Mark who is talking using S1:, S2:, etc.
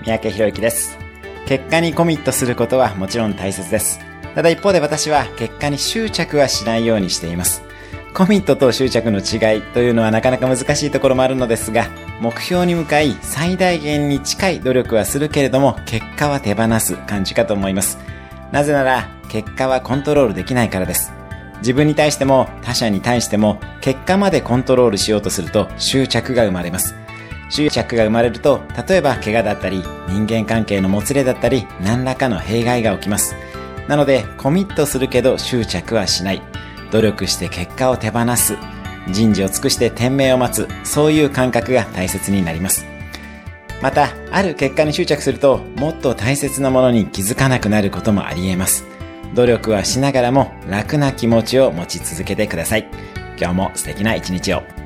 S1: 三宅博之です。結果にコミットすることはもちろん大切です。ただ一方で私は結果に執着はしないようにしています。コミットと執着の違いというのはなかなか難しいところもあるのですが、目標に向かい最大限に近い努力はするけれども、結果は手放す感じかと思います。なぜなら、結果はコントロールできないからです。自分に対しても他者に対しても結果までコントロールしようとすると執着が生まれます。執着が生まれると、例えば怪我だったり、人間関係のもつれだったり、何らかの弊害が起きます。なので、コミットするけど執着はしない。努力して結果を手放す。人事を尽くして天命を待つ。そういう感覚が大切になります。また、ある結果に執着すると、もっと大切なものに気づかなくなることもあり得ます。努力はしながらも楽な気持ちを持ち続けてください。今日も素敵な一日を。